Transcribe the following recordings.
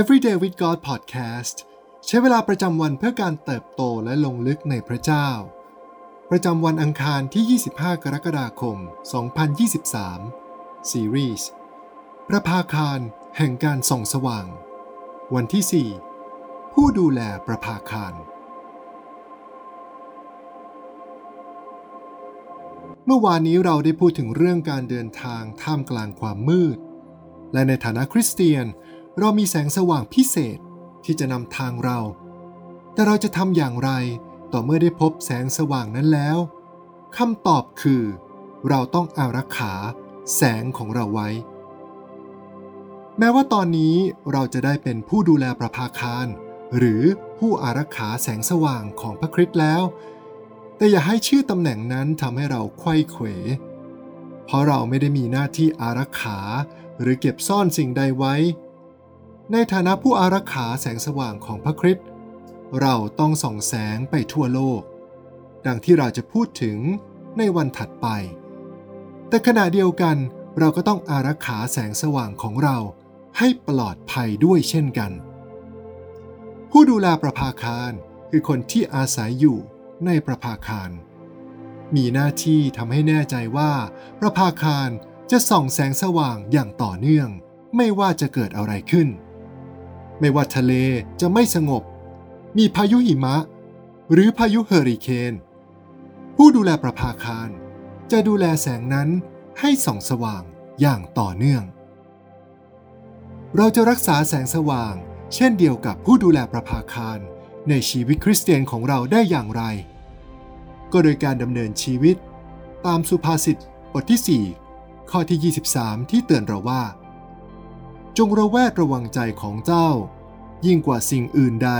Everyday with God Podcast ใช้เวลาประจำวันเพื่อการเติบโตและลงลึกในพระเจ้า ประจำวันอังคารที่ 25 กรกฎาคม 2023 Series ประภาคารแห่งการส่องสว่าง วันที่ 4 ผู้ดูแลประภาคาร เมื่อวานนี้เราได้พูดถึงเรื่องการเดินทางท่ามกลางความมืด และในฐานะคริสเตียน เรามีแสงสว่างพิเศษที่จะนำทางเรา แต่เราจะทำอย่างไรต่อเมื่อได้พบแสงสว่างนั้นแล้วคำตอบคือ เราต้องอารักขาแสงของเราไว้ แม้ว่าตอนนี้เราจะได้เป็นผู้ดูแลประภาคาร หรือผู้อารักขาแสงสว่างของพระคริสต์แล้ว แต่อย่าให้ชื่อตำแหน่งนั้นทำให้เราไขว้เขว เพราะเราไม่ได้มีหน้าที่อารักขาหรือเก็บซ่อนสิ่งใดไว้ ในฐานะผู้อารักขาแสงสว่างของพระคริสต์เราต้องส่องแสงไปทั่วโลก ดังที่เราจะพูดถึงในวันถัดไป แต่ขณะเดียวกันเราก็ต้องอารักขาแสงสว่างของเราให้ปลอดภัยด้วยเช่นกัน ผู้ดูแลประภาคารคือคนที่อาศัยอยู่ในประภาคาร มีหน้าที่ทำให้แน่ใจว่าประภาคารจะส่องแสงสว่างอย่างต่อเนื่อง ไม่ว่าจะเกิดอะไรขึ้น ไม่ว่าทะเลจะไม่สงบ มีพายุหิมะ หรือพายุเฮอริเคน ผู้ดูแลประภาคาร จะดูแลแสงนั้นให้ส่องสว่างอย่างต่อเนื่อง เราจะรักษาแสงสว่าง เช่นเดียวกับผู้ดูแลประภาคารในชีวิตคริสเตียนของเราได้อย่างไร ก็โดยการดำเนินชีวิต ตามสุภาษิตบทที่ 4 ข้อที่ 23 ที่เตือนเราว่า จงระแวดระวังใจของเจ้า ยิ่งกว่าสิ่งอื่นใด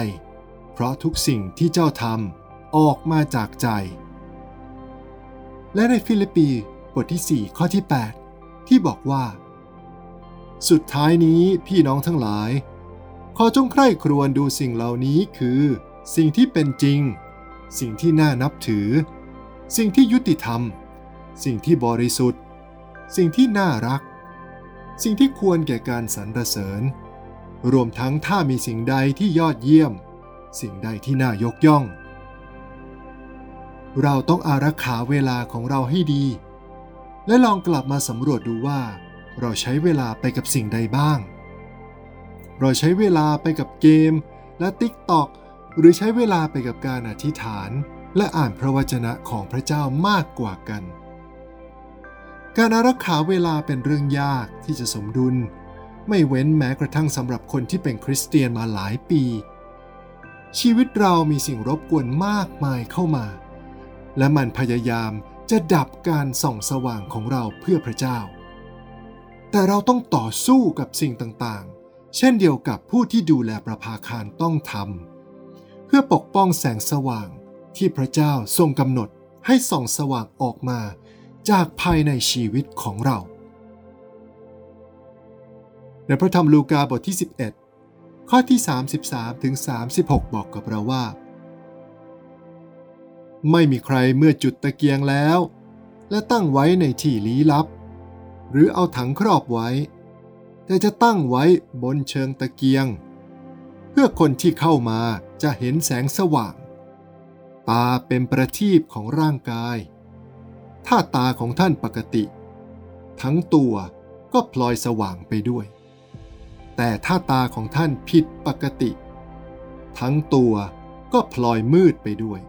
เพราะทุกสิ่งที่เจ้าทำออกมาจากใจ และในฟิลิปปีบทที่ 4 ข้อที่ 8 ที่บอกว่า สุดท้ายนี้พี่น้องทั้งหลาย ขอจงใคร่ครวญดูสิ่งเหล่านี้คือ สิ่งที่เป็นจริง สิ่งที่น่านับถือ สิ่งที่ยุติธรรม สิ่งที่บริสุทธิ์ สิ่งที่น่ารัก สิ่งที่ควรแก่การสรรเสริญ รวมทั้งถ้ามีสิ่งใดที่ยอดเยี่ยม สิ่งใดที่น่ายกย่อง เราต้องอารักขาเวลาของเราให้ดี และลองกลับมาสำรวจดูว่า เราใช้เวลาไปกับสิ่งใดบ้าง เราใช้เวลาไปกับเกม และติ๊กตอกหรือใช้เวลาไปกับการอธิษฐาน และอ่านพระวจนะของพระเจ้ามากกว่ากัน การอารักขาเวลาเป็นเรื่องยากที่จะสมดุล ไม่เว้นแม้กระทั่งสำหรับคนที่เป็นคริสเตียนมาหลายปี ชีวิตเรามีสิ่งรบกวนมากมายเข้ามา และมันพยายามจะดับการส่องสว่างของเราเพื่อพระเจ้า แต่เราต้องต่อสู้กับสิ่งต่างๆ เช่นเดียวกับผู้ที่ดูแลประภาคารต้องทำเพื่อปกป้องแสงสว่างที่พระเจ้าทรงกำหนดให้ส่องสว่างออกมา จากภายในชีวิตของเรา ในพระธรรมลูกาบทที่ 11 ข้อที่ 33ถึง36 บอกกับเราว่า ไม่มีใครเมื่อจุดตะเกียงแล้ว และตั้งไว้ในที่ลี้ลับ หรือเอาถังครอบไว้ แต่จะตั้งไว้บนเชิงตะเกียง เพื่อคนที่เข้ามาจะเห็นแสงสว่าง ตาเป็นประทีปของร่างกาย ถ้าตาของท่านปกติ ทั้งตัวก็พลอยสว่างไปด้วย แต่ถ้าตาของท่านผิดปกติ ทั้งตัวก็พลอยมืดไปด้วย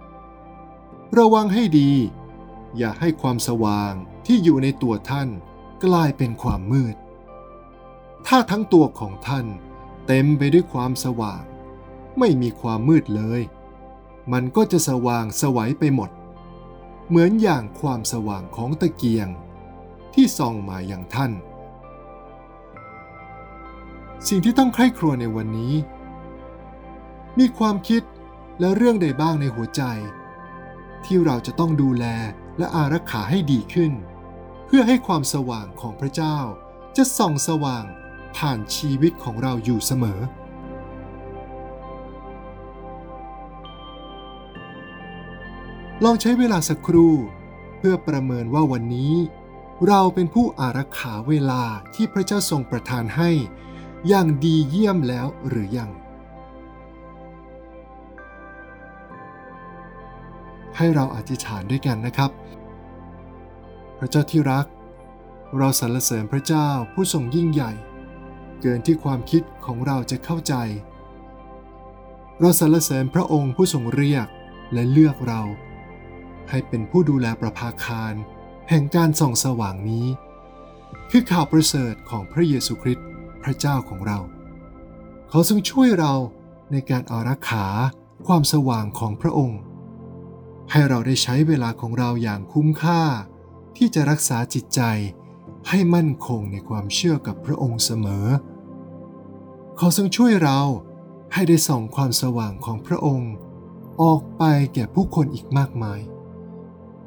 ระวังให้ดี อย่าให้ความสว่างที่อยู่ในตัวท่านกลายเป็นความมืด ถ้าทั้งตัวของท่านเต็มไปด้วยความสว่าง ไม่มีความมืดเลย มันก็จะสว่างสวัยไปหมด เหมือนอย่างความสว่างของตะเกียง ที่ส่องมาอย่างท่าน สิ่งที่ต้องใคร่ครวญในวันนี้ มีความคิดและเรื่องใดบ้างในหัวใจ ที่เราจะต้องดูแลและอารักขาให้ดีขึ้น เพื่อให้ความสว่างของพระเจ้าจะส่องสว่างผ่านชีวิตของเราอยู่เสมอ ลองใช้เวลาสักครู่เพื่อประเมินว่าวันนี้ เราเป็นผู้อารักขาเวลาที่พระเจ้าทรงประทานให้ อย่างดีเยี่ยมแล้วหรือยัง ให้เราอธิษฐานด้วยกันนะครับ พระเจ้าที่รัก เราสรรเสริญพระเจ้าผู้ทรงยิ่งใหญ่ เกินที่ความคิดของเราจะเข้าใจ เราสรรเสริญพระองค์ผู้ทรงเรียกและเลือกเรา ให้เป็นผู้ดูแลประภาคาร แห่งการส่องสว่างนี้ คือข่าวประเสริฐของพระเยซูคริสต์พระเจ้าของเรา เขาทรงช่วยเราในการอารักขาความสว่างของพระองค์ ให้เราได้ใช้เวลาของเราอย่างคุ้มค่า ที่จะรักษาจิตใจให้มั่นคงในความเชื่อกับพระองค์เสมอขอทรงช่วยเราให้ได้ส่องความสว่างของพระองค์ ออกไปแก่ผู้คนอีกมากมาย